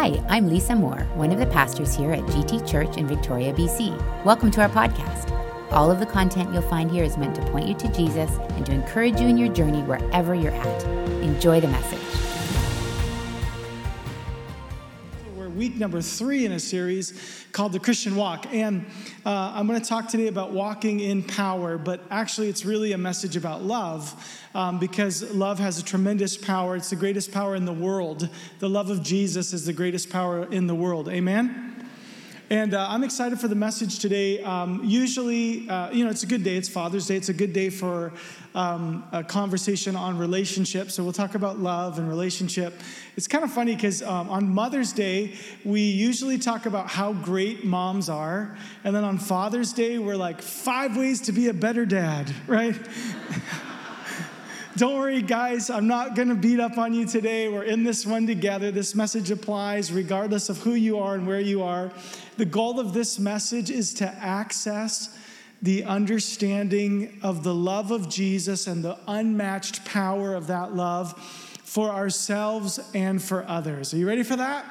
Hi, I'm Lisa Moore, one of the pastors here at GT Church in Victoria, BC. Welcome to our podcast. All of the content you'll find here is meant to point you to Jesus and to encourage you in your journey wherever you're at. Enjoy the message. Week number three in a series called The Christian Walk. And uh, I'm going to talk today about walking in power, but actually, it's really a message about love um, because love has a tremendous power. It's the greatest power in the world. The love of Jesus is the greatest power in the world. Amen? And uh, I'm excited for the message today. Um, usually, uh, you know, it's a good day. It's Father's Day. It's a good day for um, a conversation on relationships. So we'll talk about love and relationship. It's kind of funny because um, on Mother's Day, we usually talk about how great moms are. And then on Father's Day, we're like, five ways to be a better dad, right? Don't worry, guys, I'm not going to beat up on you today. We're in this one together. This message applies regardless of who you are and where you are. The goal of this message is to access the understanding of the love of Jesus and the unmatched power of that love for ourselves and for others. Are you ready for that?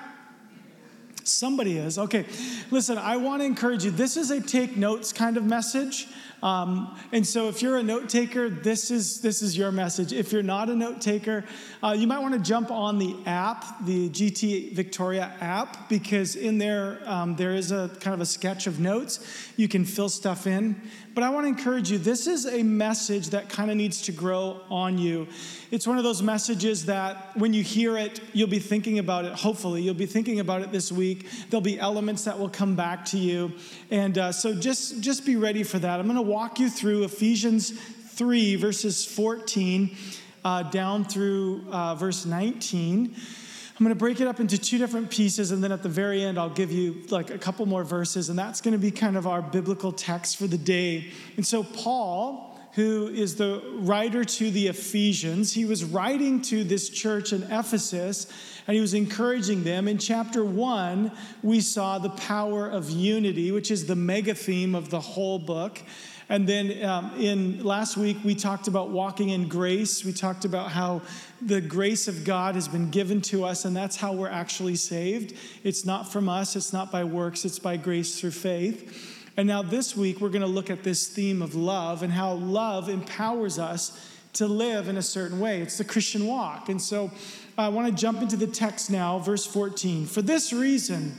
Somebody is. Okay, listen, I want to encourage you. This is a take notes kind of message. Um, and so, if you're a note taker, this is this is your message. If you're not a note taker, uh, you might want to jump on the app, the GT Victoria app, because in there um, there is a kind of a sketch of notes. You can fill stuff in. But I want to encourage you. This is a message that kind of needs to grow on you. It's one of those messages that when you hear it, you'll be thinking about it. Hopefully, you'll be thinking about it this week. There'll be elements that will come back to you, and uh, so just just be ready for that. I'm going to walk you through Ephesians 3, verses 14 uh, down through uh, verse 19. I'm going to break it up into two different pieces, and then at the very end, I'll give you like a couple more verses, and that's going to be kind of our biblical text for the day. And so, Paul, who is the writer to the Ephesians, he was writing to this church in Ephesus, and he was encouraging them. In chapter one, we saw the power of unity, which is the mega theme of the whole book. And then um, in last week, we talked about walking in grace. We talked about how the grace of God has been given to us, and that's how we're actually saved. It's not from us, it's not by works, it's by grace through faith. And now this week, we're going to look at this theme of love and how love empowers us to live in a certain way. It's the Christian walk. And so I want to jump into the text now, verse 14. For this reason,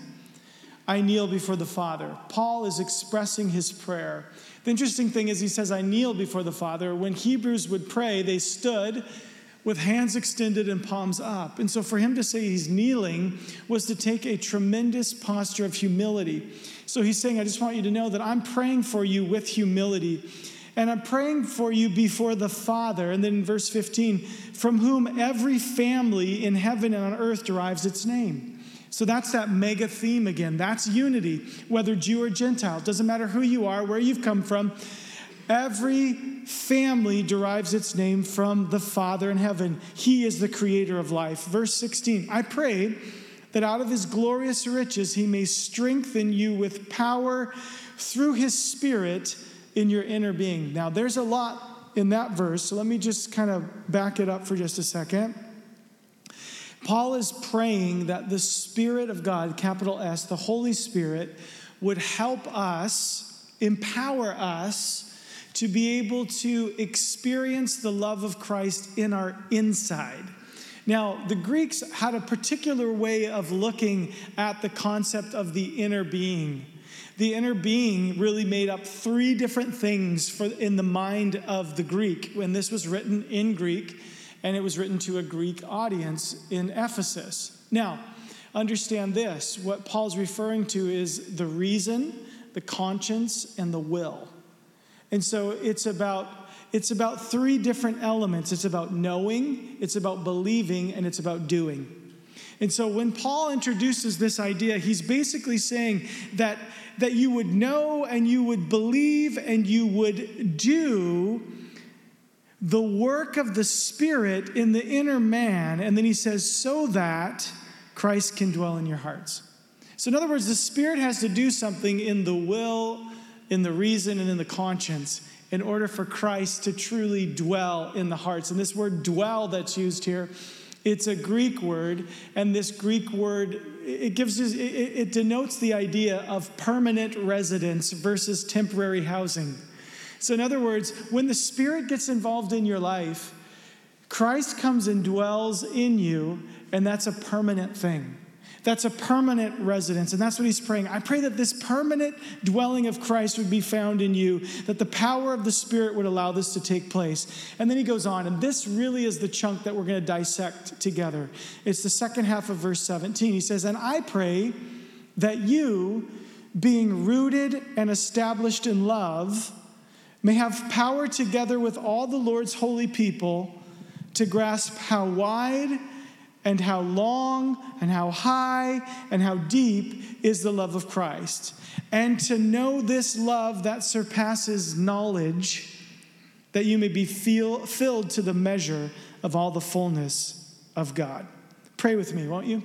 I kneel before the Father. Paul is expressing his prayer. The interesting thing is, he says, I kneel before the Father. When Hebrews would pray, they stood with hands extended and palms up. And so for him to say he's kneeling was to take a tremendous posture of humility. So he's saying, I just want you to know that I'm praying for you with humility. And I'm praying for you before the Father. And then in verse 15, from whom every family in heaven and on earth derives its name. So that's that mega theme again. That's unity, whether Jew or Gentile. Doesn't matter who you are, where you've come from. Every family derives its name from the Father in heaven. He is the creator of life. Verse 16 I pray that out of his glorious riches he may strengthen you with power through his Spirit in your inner being. Now, there's a lot in that verse, so let me just kind of back it up for just a second. Paul is praying that the Spirit of God, capital S, the Holy Spirit, would help us, empower us to be able to experience the love of Christ in our inside. Now, the Greeks had a particular way of looking at the concept of the inner being. The inner being really made up three different things for, in the mind of the Greek. When this was written in Greek, and it was written to a Greek audience in Ephesus. Now, understand this what Paul's referring to is the reason, the conscience, and the will. And so it's about it's about three different elements. It's about knowing, it's about believing, and it's about doing. And so when Paul introduces this idea, he's basically saying that, that you would know and you would believe and you would do the work of the Spirit in the inner man. And then he says, so that Christ can dwell in your hearts. So, in other words, the Spirit has to do something in the will, in the reason, and in the conscience in order for Christ to truly dwell in the hearts. And this word dwell that's used here It's a Greek word, and this Greek word it gives us, it, it denotes the idea of permanent residence versus temporary housing. So, in other words, when the Spirit gets involved in your life, Christ comes and dwells in you, and that's a permanent thing. That's a permanent residence. And that's what he's praying. I pray that this permanent dwelling of Christ would be found in you, that the power of the Spirit would allow this to take place. And then he goes on, and this really is the chunk that we're going to dissect together. It's the second half of verse 17. He says, And I pray that you, being rooted and established in love, may have power together with all the Lord's holy people to grasp how wide and how long and how high and how deep is the love of Christ. And to know this love that surpasses knowledge, that you may be feel, filled to the measure of all the fullness of God. Pray with me, won't you?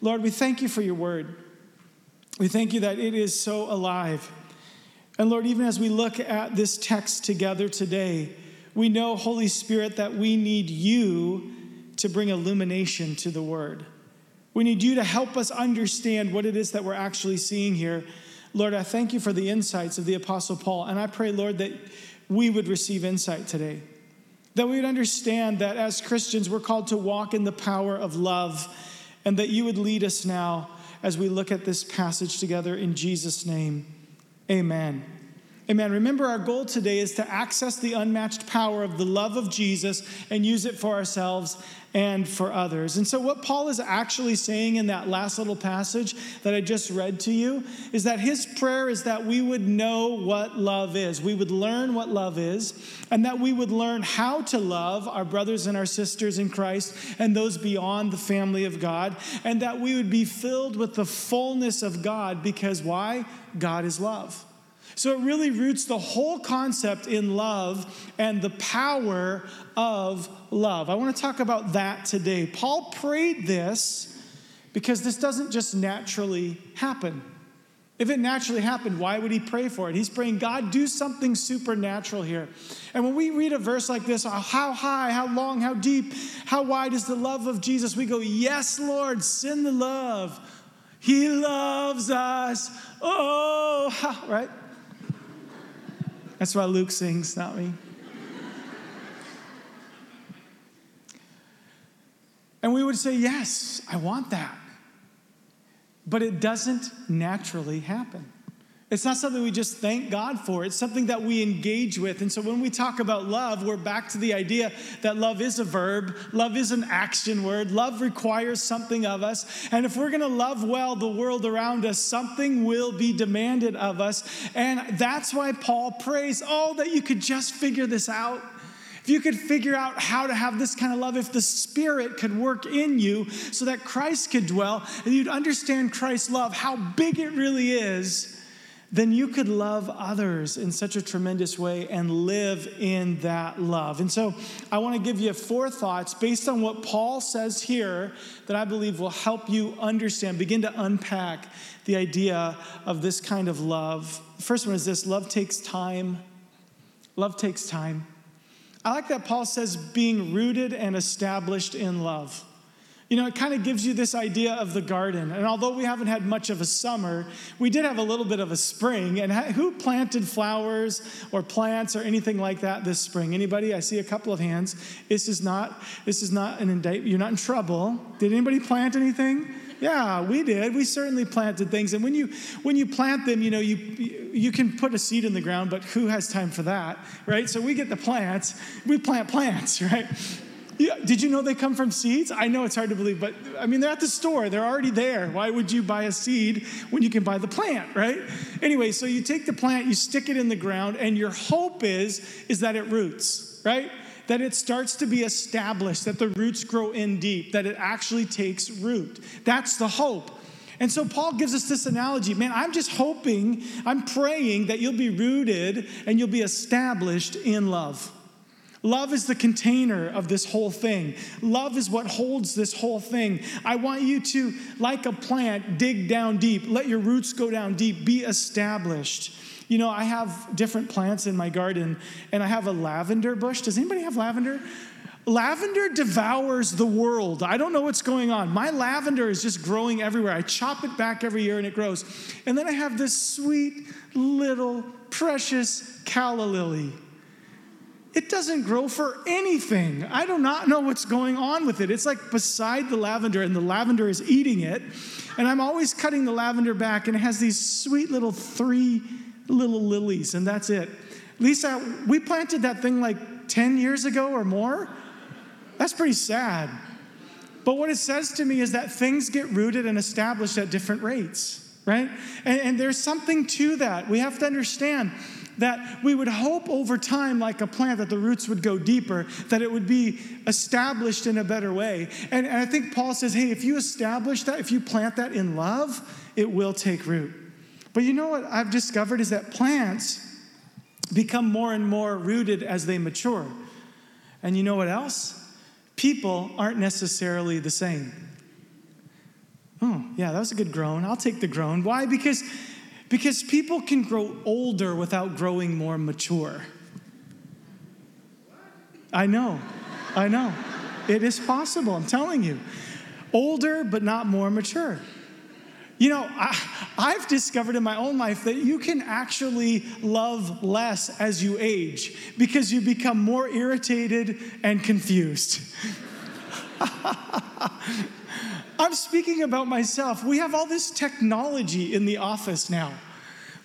Lord, we thank you for your word. We thank you that it is so alive. And Lord, even as we look at this text together today, we know, Holy Spirit, that we need you to bring illumination to the word. We need you to help us understand what it is that we're actually seeing here. Lord, I thank you for the insights of the Apostle Paul, and I pray, Lord, that we would receive insight today. That we would understand that as Christians, we're called to walk in the power of love, and that you would lead us now as we look at this passage together in Jesus' name. Amen. Amen. Remember, our goal today is to access the unmatched power of the love of Jesus and use it for ourselves and for others. And so, what Paul is actually saying in that last little passage that I just read to you is that his prayer is that we would know what love is. We would learn what love is, and that we would learn how to love our brothers and our sisters in Christ and those beyond the family of God, and that we would be filled with the fullness of God because why? God is love. So it really roots the whole concept in love and the power of love. I want to talk about that today. Paul prayed this because this doesn't just naturally happen. If it naturally happened, why would he pray for it? He's praying, God, do something supernatural here. And when we read a verse like this, uh, how high, how long, how deep, how wide is the love of Jesus? We go, Yes, Lord, send the love. He loves us. Oh, right? That's why Luke sings, not me. And we would say, Yes, I want that. But it doesn't naturally happen. It's not something we just thank God for. It's something that we engage with. And so when we talk about love, we're back to the idea that love is a verb, love is an action word, love requires something of us. And if we're going to love well the world around us, something will be demanded of us. And that's why Paul prays, oh, that you could just figure this out. You could figure out how to have this kind of love, if the Spirit could work in you so that Christ could dwell, and you'd understand Christ's love, how big it really is then you could love others in such a tremendous way and live in that love. And so I want to give you four thoughts based on what Paul says here that I believe will help you understand, begin to unpack the idea of this kind of love. The first one is this love takes time. Love takes time. I like that Paul says being rooted and established in love. You know, it kind of gives you this idea of the garden. And although we haven't had much of a summer, we did have a little bit of a spring. And who planted flowers or plants or anything like that this spring? Anybody? I see a couple of hands. This is not this is not an indictment. You're not in trouble. Did anybody plant anything? Yeah, we did. We certainly planted things. And when you when you plant them, you know, you you can put a seed in the ground, but who has time for that, right? So we get the plants. We plant plants, right? Yeah, did you know they come from seeds? I know it's hard to believe, but I mean, they're at the store. They're already there. Why would you buy a seed when you can buy the plant, right? Anyway, so you take the plant, you stick it in the ground, and your hope is, is that it roots, right? That it starts to be established, that the roots grow in deep, that it actually takes root. That's the hope. And so Paul gives us this analogy man, I'm just hoping, I'm praying that you'll be rooted and you'll be established in love. Love is the container of this whole thing. Love is what holds this whole thing. I want you to, like a plant, dig down deep. Let your roots go down deep. Be established. You know, I have different plants in my garden, and I have a lavender bush. Does anybody have lavender? Lavender devours the world. I don't know what's going on. My lavender is just growing everywhere. I chop it back every year and it grows. And then I have this sweet little precious calla lily. It doesn't grow for anything. I do not know what's going on with it. It's like beside the lavender, and the lavender is eating it. And I'm always cutting the lavender back, and it has these sweet little three little lilies, and that's it. Lisa, we planted that thing like 10 years ago or more. That's pretty sad. But what it says to me is that things get rooted and established at different rates, right? And, and there's something to that. We have to understand that we would hope over time, like a plant, that the roots would go deeper, that it would be established in a better way. And, and I think Paul says, hey, if you establish that, if you plant that in love, it will take root. But you know what I've discovered is that plants become more and more rooted as they mature. And you know what else? People aren't necessarily the same. Oh, yeah, that was a good groan. I'll take the groan. Why? Because because people can grow older without growing more mature. I know, I know. It is possible, I'm telling you. Older, but not more mature. You know, I, have discovered in my own life that you can actually love less as you age because you become more irritated and confused. I'm speaking about myself. We have all this technology in the office now.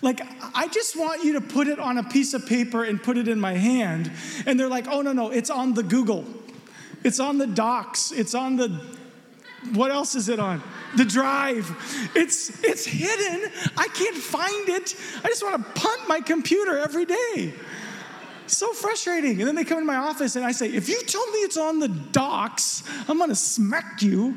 Like, I just want you to put it on a piece of paper and put it in my hand. And they're like, oh, no, no, it's on the Google. It's on the docs. It's on the, what else is it on? The drive. It's, it's hidden. I can't find it. I just want to punt my computer every day. So frustrating. And then they come into my office and I say, if you tell me it's on the docs, I'm to smack you.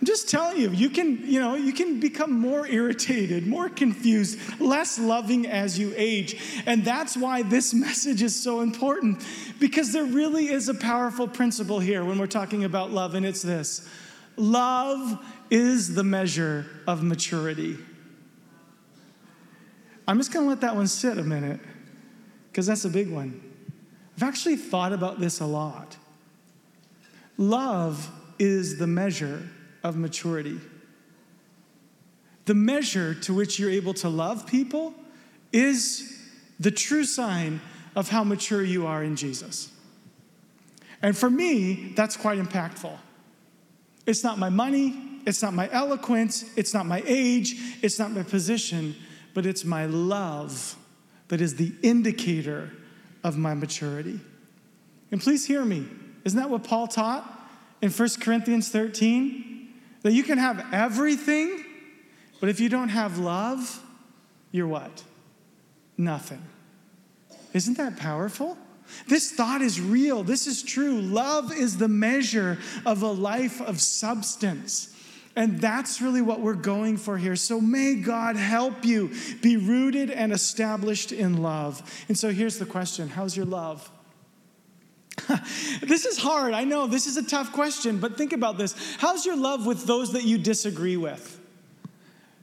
I'm just telling you, you can, you know, you can become more irritated, more confused, less loving as you age. And that's why this message is so important because there really is a powerful principle here when we're talking about love, and it's this love is the measure of maturity. I'm just going to let that one sit a minute because that's a big one. I've actually thought about this a lot. Love is the measure of maturity. The measure to which you're able to love people is the true sign of how mature you are in Jesus. And for me, that's quite impactful. It's not my money, it's not my eloquence, it's not my age, it's not my position, but it's my love that is the indicator of my maturity. And please hear me. Isn't that what Paul taught in 1 Corinthians 13? That you can have everything, but if you don't have love, you're what? Nothing. Isn't that powerful? This thought is real. This is true. Love is the measure of a life of substance. And that's really what we're going for here. So may God help you be rooted and established in love. And so here's the question How's your love? this is hard. I know this is a tough question, but think about this. How's your love with those that you disagree with?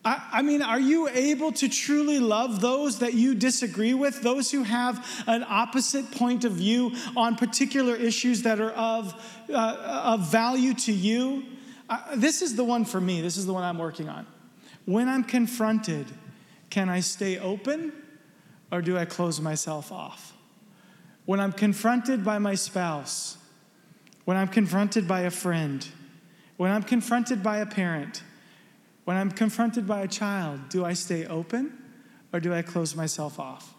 I, mean, are you able to truly love those that you disagree with, those who have an opposite point of view on particular issues that are of, uh, of value to you? Uh, this is the one for me. This is the one I'm working on. When I'm confronted, can I stay open or do I close myself off? When I'm confronted by my spouse, when I'm confronted by a friend, when I'm confronted by a parent, when I'm confronted by a child, do I stay open or do I close myself off?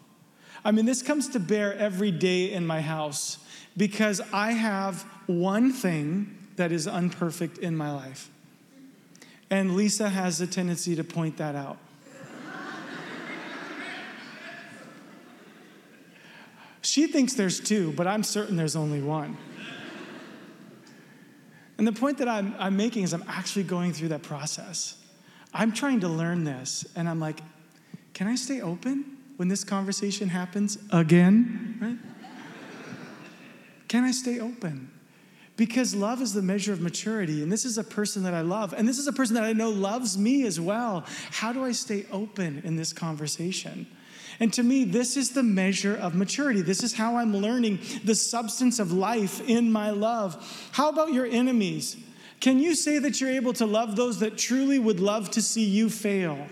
I mean, this comes to bear every day in my house because I have one thing that is unperfect in my life. And Lisa has a tendency to point that out. She thinks there's two, but I'm certain there's only one. And the point that I'm, I'm making is I'm actually going through that process. I'm trying to learn this, and I'm like, can I stay open when this conversation happens again? Right? Can I stay open? Because love is the measure of maturity, and this is a person that I love, and this is a person that I know loves me as well. How do I stay open in this conversation? And to me, this is the measure of maturity. This is how I'm learning the substance of life in my love. How about your enemies? Can you say that you're able to love those that truly would love to see you fail?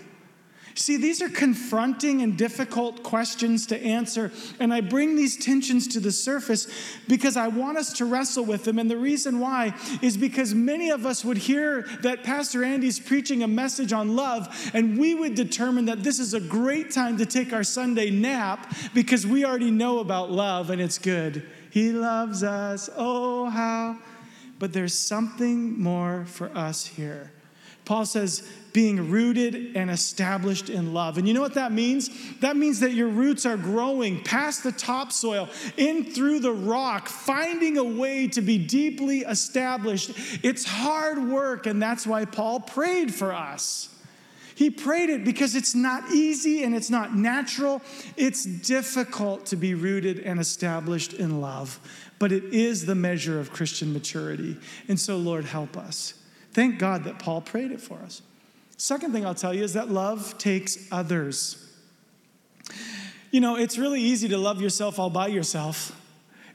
See, these are confronting and difficult questions to answer, and I bring these tensions to the surface because I want us to wrestle with them. And the reason why is because many of us would hear that Pastor Andy's preaching a message on love, and we would determine that this is a great time to take our Sunday nap because we already know about love and it's good. He loves us, oh, how. But there's something more for us here. Paul says, being rooted and established in love. And you know what that means? That means that your roots are growing past the topsoil, in through the rock, finding a way to be deeply established. It's hard work, and that's why Paul prayed for us. He prayed it because it's not easy and it's not natural. It's difficult to be rooted and established in love, but it is the measure of Christian maturity. And so, Lord, help us. Thank God that Paul prayed it for us. Second thing I'll tell you is that love takes others. You know, it's really easy to love yourself all by yourself.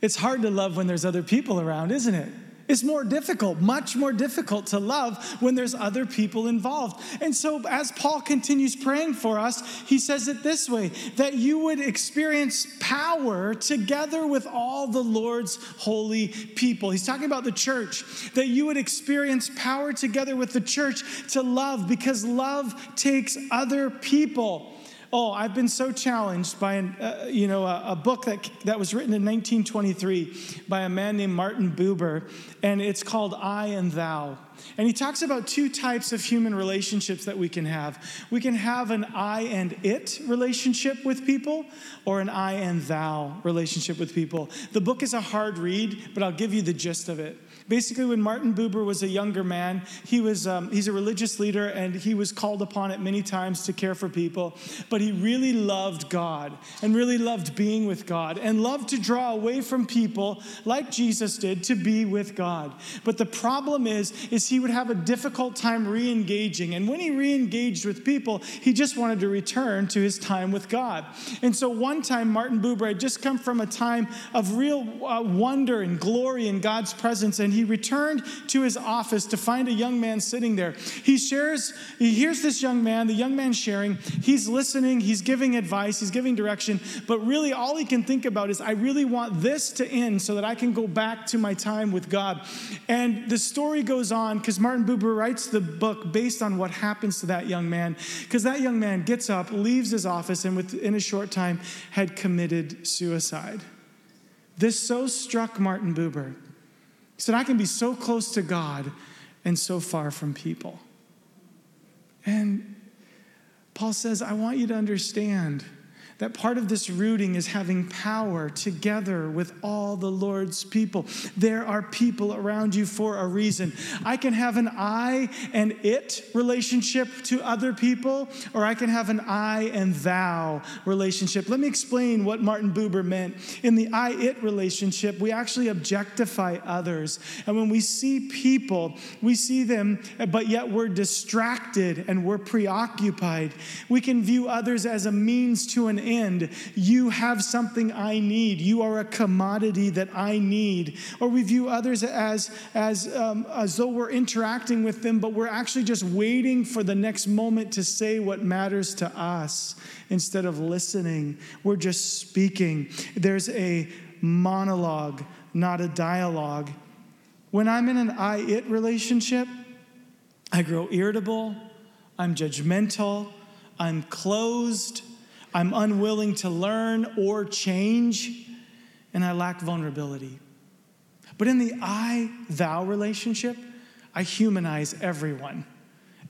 It's hard to love when there's other people around, isn't it? It's more difficult, much more difficult to love when there's other people involved. And so, as Paul continues praying for us, he says it this way that you would experience power together with all the Lord's holy people. He's talking about the church, that you would experience power together with the church to love because love takes other people. Oh, I've been so challenged by an, uh, you know, a, a, book that, that was written in 1923 by a man named Martin Buber, and it's called I and Thou. And he talks about two types of human relationships that we can have. We can have an I and it relationship with people, or an I and thou relationship with people. The book is a hard read, but I'll give you the gist of it. Basically, when Martin Buber was a younger man, he was, um, he's a religious leader and he was called upon at many times to care for people. But he really loved God and really loved being with God and loved to draw away from people like Jesus did to be with God. But the problem is, is he would have a difficult time re engaging. And when he re engaged with people, he just wanted to return to his time with God. And so one time, Martin Buber had just come from a time of real uh, wonder and glory in God's presence. And he he returned to his office to find a young man sitting there. He shares, he hears this young man, the young man sharing. He's listening, he's giving advice, he's giving direction, but really all he can think about is, I really want this to end so that I can go back to my time with God. And the story goes on because Martin Buber writes the book based on what happens to that young man. Because that young man gets up, leaves his office, and within a short time had committed suicide. This so struck Martin Buber he said, I can be so close to God and so far from people. And Paul says, I want you to understand that part of this rooting is having power together with all the Lord's people. There are people around you for a reason. I can have an I and it relationship to other people, or I can have an I and thou relationship. Let me explain what Martin Buber meant. In the I it relationship, we actually objectify others. And when we see people, we see them, but yet we're distracted and we're preoccupied. We can view others as a means to an end. You have something I need. You are a commodity that I need. Or we view others as, as, um, as though we're interacting with them, but we're actually just waiting for the next moment to say what matters to us instead of listening. We're just speaking. There's a monologue, not a dialogue. When I'm in an I it relationship, I grow irritable, I'm judgmental, I'm closed, I'm unwilling to learn or change, and I lack vulnerability. But in the I thou relationship, I humanize everyone.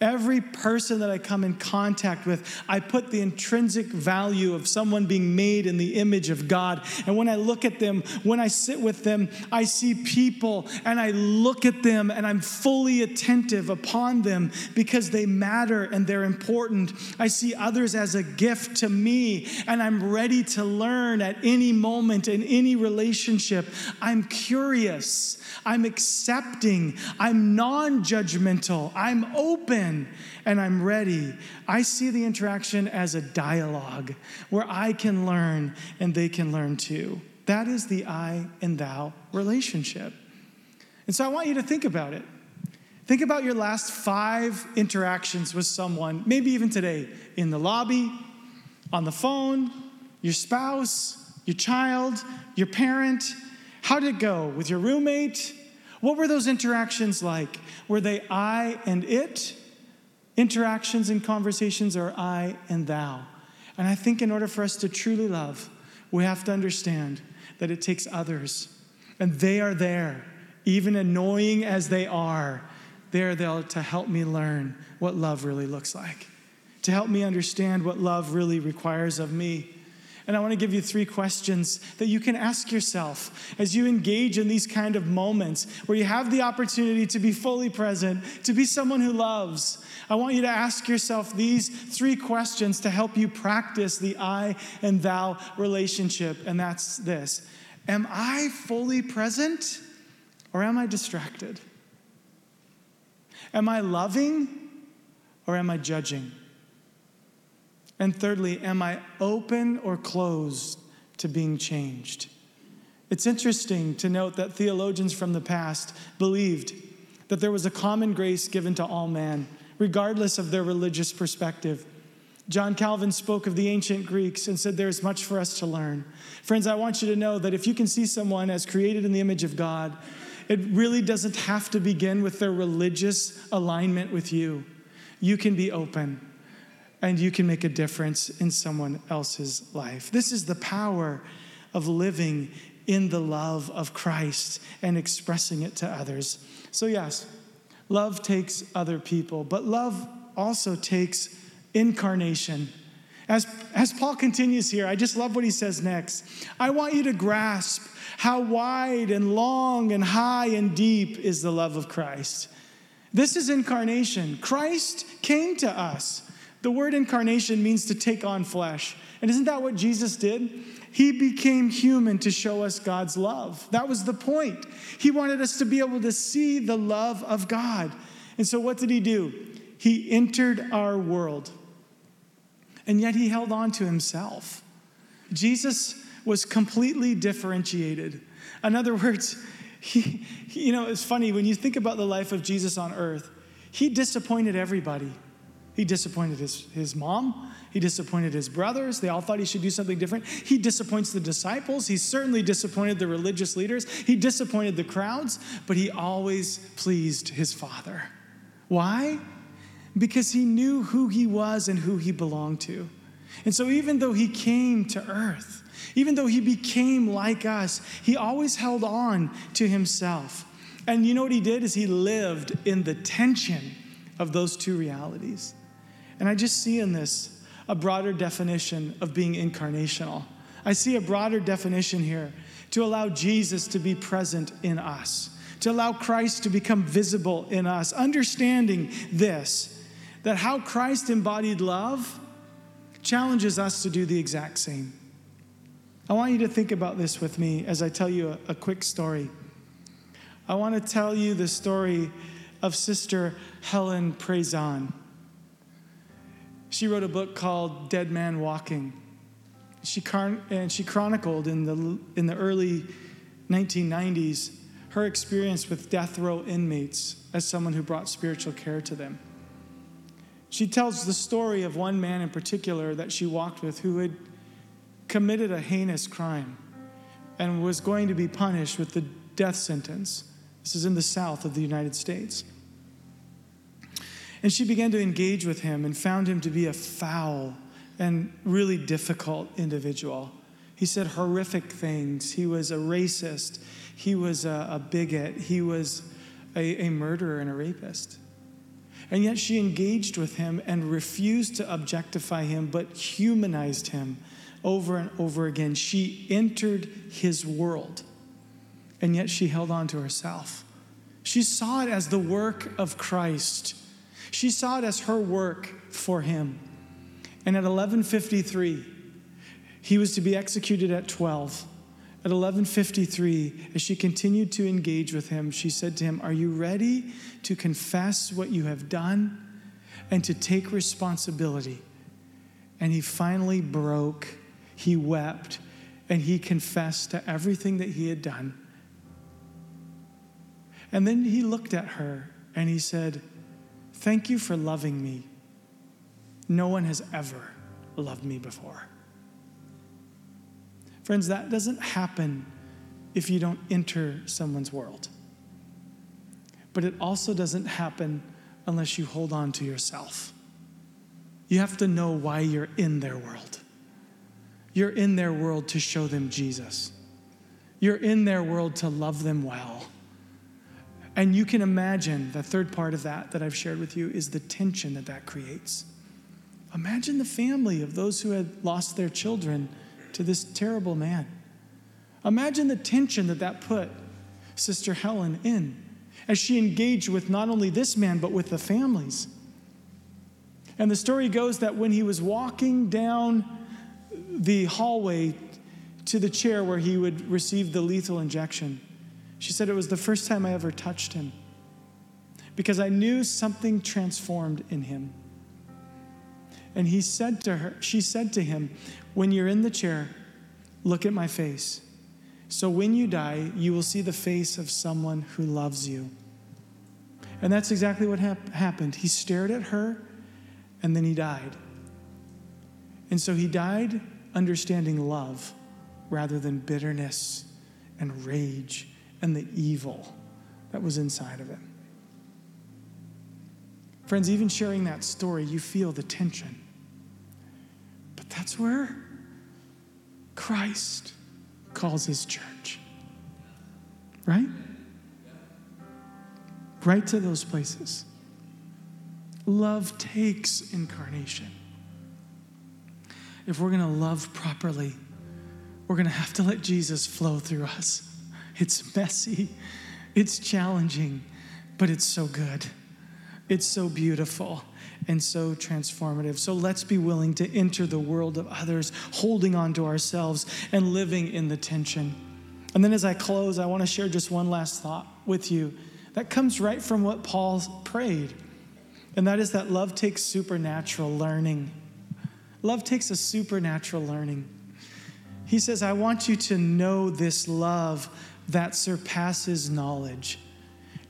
Every person that I come in contact with, I put the intrinsic value of someone being made in the image of God. And when I look at them, when I sit with them, I see people and I look at them and I'm fully attentive upon them because they matter and they're important. I see others as a gift to me and I'm ready to learn at any moment in any relationship. I'm curious, I'm accepting, I'm non judgmental, I'm open. Open and I'm ready, I see the interaction as a dialogue where I can learn and they can learn too. That is the I and thou relationship. And so I want you to think about it. Think about your last five interactions with someone, maybe even today, in the lobby, on the phone, your spouse, your child, your parent. How did it go with your roommate? What were those interactions like? Were they I and it? Interactions and conversations are I and thou. And I think in order for us to truly love, we have to understand that it takes others. And they are there, even annoying as they are, they're there to help me learn what love really looks like, to help me understand what love really requires of me. And I want to give you three questions that you can ask yourself as you engage in these kind of moments where you have the opportunity to be fully present, to be someone who loves. I want you to ask yourself these three questions to help you practice the I and thou relationship. And that's this Am I fully present or am I distracted? Am I loving or am I judging? And thirdly, am I open or closed to being changed? It's interesting to note that theologians from the past believed that there was a common grace given to all man, regardless of their religious perspective. John Calvin spoke of the ancient Greeks and said, There's much for us to learn. Friends, I want you to know that if you can see someone as created in the image of God, it really doesn't have to begin with their religious alignment with you. You can be open and you can make a difference in someone else's life. This is the power of living in the love of Christ and expressing it to others. So, yes, love takes other people, but love also takes incarnation. As, as Paul continues here, I just love what he says next. I want you to grasp how wide and long and high and deep is the love of Christ. This is incarnation. Christ came to us. The word incarnation means to take on flesh. And isn't that what Jesus did? He became human to show us God's love. That was the point. He wanted us to be able to see the love of God. And so, what did he do? He entered our world, and yet he held on to himself. Jesus was completely differentiated. In other words, he, he, you know, it's funny when you think about the life of Jesus on earth, he disappointed everybody. He disappointed his, his mom. He disappointed his brothers. They all thought he should do something different. He disappoints the disciples. He certainly disappointed the religious leaders. He disappointed the crowds, but he always pleased his Father. Why? Because he knew who he was and who he belonged to. And so, even though he came to earth, even though he became like us, he always held on to himself. And you know what he did is he lived in the tension of those two realities. And I just see in this a broader definition of being incarnational. I see a broader definition here to allow Jesus to be present in us, to allow Christ to become visible in us, understanding this that how Christ embodied love challenges us to do the exact same. I want you to think about this with me as I tell you a, a quick story. I want to tell you the story of Sister Helen Prejean. She wrote a book called Dead Man Walking. She and she chronicled in the, in the early 1990s her experience with death row inmates as someone who brought spiritual care to them. She tells the story of one man in particular that she walked with who had committed a heinous crime and was going to be punished with the death sentence. This is in the south of the United States. And she began to engage with him and found him to be a foul and really difficult individual. He said horrific things. He was a racist. He was a, a bigot. He was a, a murderer and a rapist. And yet she engaged with him and refused to objectify him, but humanized him over and over again. She entered his world, and yet she held on to herself. She saw it as the work of Christ she saw it as her work for him. And at 1153, he was to be executed at 12. At 1153, as she continued to engage with him, she said to him, Are you ready to confess what you have done? and to take responsibility. And he finally broke, he wept, and he confessed to everything that he had done. And then he looked at her and he said, Thank you for loving me. No one has ever loved me before. Friends, that doesn't happen if you don't enter someone's world. But it also doesn't happen unless you hold on to yourself. You have to know why you're in their world. You're in their world to show them Jesus. You're in their world to love them well. And you can imagine the third part of that that I've shared with you is the tension that that creates. Imagine the family of those who had lost their children to this terrible man. Imagine the tension that that put Sister Helen in as she engaged with not only this man, but with the families. And the story goes that when he was walking down the hallway to the chair where he would receive the lethal injection, she said, It was the first time I ever touched him because I knew something transformed in him. And he said to her, she said to him, When you're in the chair, look at my face. So when you die, you will see the face of someone who loves you. And that's exactly what hap- happened. He stared at her and then he died. And so he died understanding love rather than bitterness and rage and the evil that was inside of him. Friends, even sharing that story, you feel the tension. But that's where Christ calls his church. Right? right to those places. Love takes incarnation. If we're going to love properly, we're going to have to let Jesus flow through us. It's messy, it's challenging, but it's so good. It's so beautiful and so transformative. So let's be willing to enter the world of others, holding on to ourselves and living in the tension. And then as I close, I want to share just one last thought with you that comes right from what Paul prayed. And that is that love takes supernatural learning. Love takes a supernatural learning. He says, I want you to know this love that surpasses knowledge.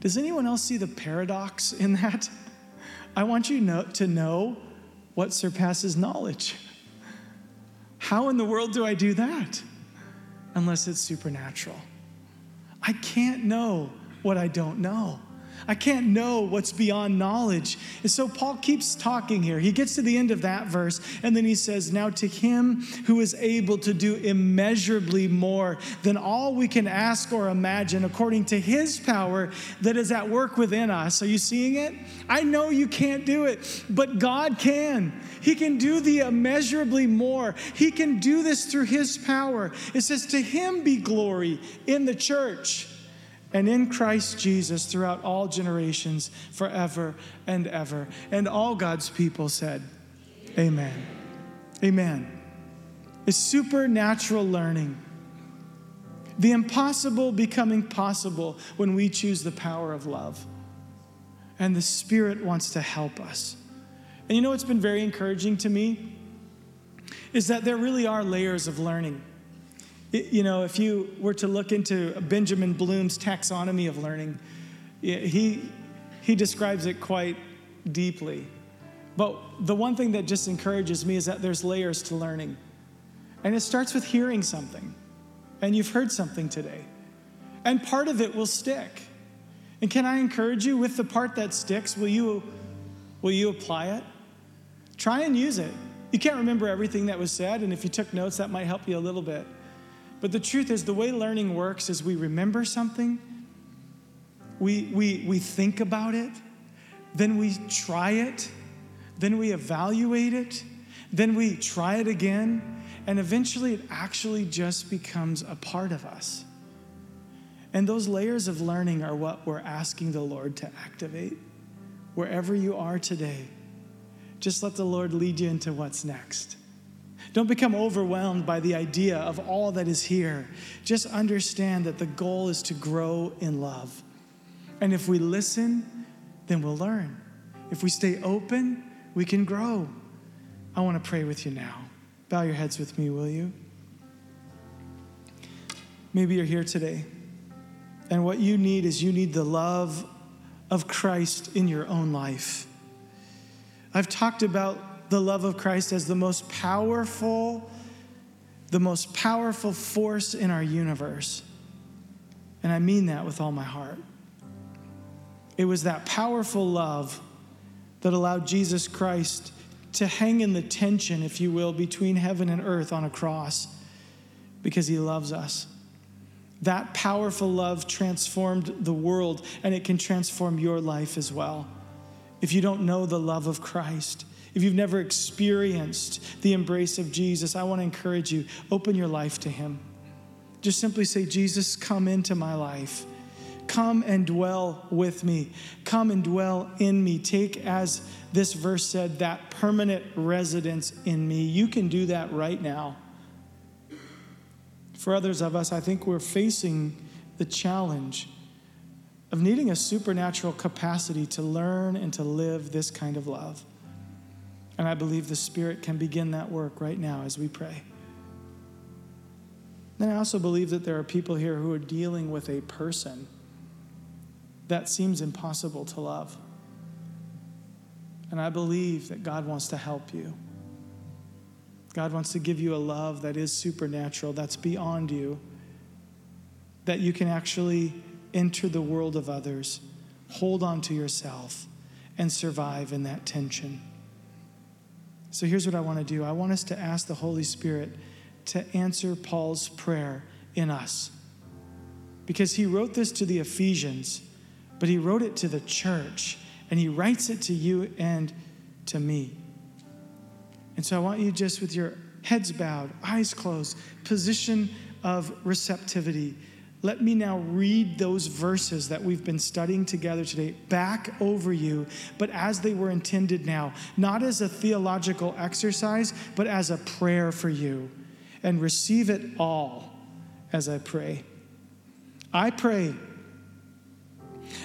Does anyone else see the paradox in that? I want you know, to know what surpasses knowledge. How in the world do I do that? Unless it's supernatural. I can't know what I don't know. I can't know what's beyond knowledge. And so Paul keeps talking here. He gets to the end of that verse, and then he says, Now to him who is able to do immeasurably more than all we can ask or imagine, according to his power that is at work within us. Are you seeing it? I know you can't do it, but God can. He can do the immeasurably more. He can do this through his power. It says, To him be glory in the church and in Christ Jesus throughout all generations, forever and ever. And all God's people said, Amen. Amen. It's supernatural learning. The impossible becoming possible when we choose the power of love. And the Spirit wants to help us. And you know what's been very encouraging to me? Is that there really are layers of learning. You know, if you were to look into Benjamin Bloom's taxonomy of learning, he, he describes it quite deeply. But the one thing that just encourages me is that there's layers to learning. And it starts with hearing something. And you've heard something today. And part of it will stick. And can I encourage you with the part that sticks, will you, will you apply it? Try and use it. You can't remember everything that was said, and if you took notes, that might help you a little bit. But the truth is, the way learning works is we remember something, we, we, we think about it, then we try it, then we evaluate it, then we try it again, and eventually it actually just becomes a part of us. And those layers of learning are what we're asking the Lord to activate. Wherever you are today, just let the Lord lead you into what's next. Don't become overwhelmed by the idea of all that is here. Just understand that the goal is to grow in love. And if we listen, then we'll learn. If we stay open, we can grow. I want to pray with you now. Bow your heads with me, will you? Maybe you're here today, and what you need is you need the love of Christ in your own life. I've talked about the love of Christ as the most powerful, the most powerful force in our universe. And I mean that with all my heart. It was that powerful love that allowed Jesus Christ to hang in the tension, if you will, between heaven and earth on a cross because he loves us. That powerful love transformed the world, and it can transform your life as well. If you don't know the love of Christ, if you've never experienced the embrace of Jesus, I want to encourage you open your life to him. Just simply say, Jesus, come into my life. Come and dwell with me. Come and dwell in me. Take, as this verse said, that permanent residence in me. You can do that right now. For others of us, I think we're facing the challenge of needing a supernatural capacity to learn and to live this kind of love. And I believe the Spirit can begin that work right now as we pray. Then I also believe that there are people here who are dealing with a person that seems impossible to love. And I believe that God wants to help you. God wants to give you a love that is supernatural, that's beyond you, that you can actually enter the world of others, hold on to yourself, and survive in that tension. So here's what I want to do I want us to ask the Holy Spirit to answer Paul's prayer in us. Because he wrote this to the Ephesians, but he wrote it to the church, and he writes it to you and to me. And so I want you just with your heads bowed, eyes closed, position of receptivity. Let me now read those verses that we've been studying together today back over you, but as they were intended now, not as a theological exercise, but as a prayer for you. And receive it all as I pray. I pray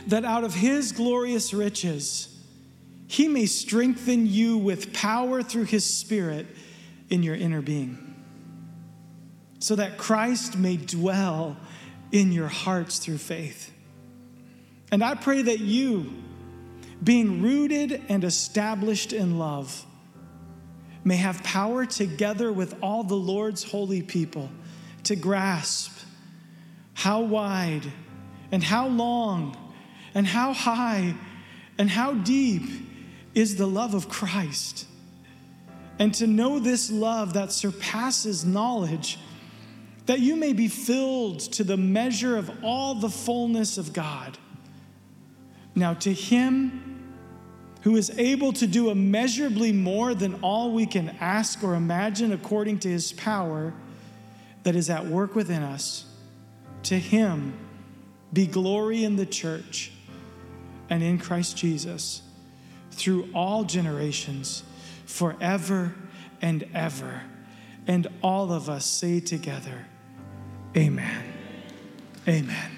that out of His glorious riches, he may strengthen you with power through his spirit in your inner being, so that Christ may dwell in your hearts through faith. And I pray that you, being rooted and established in love, may have power together with all the Lord's holy people to grasp how wide and how long and how high and how deep is the love of Christ. And to know this love that surpasses knowledge, that you may be filled to the measure of all the fullness of God. Now, to Him who is able to do immeasurably more than all we can ask or imagine according to His power that is at work within us, to Him be glory in the church and in Christ Jesus through all generations, forever and ever. And all of us say together, Amen. Amen.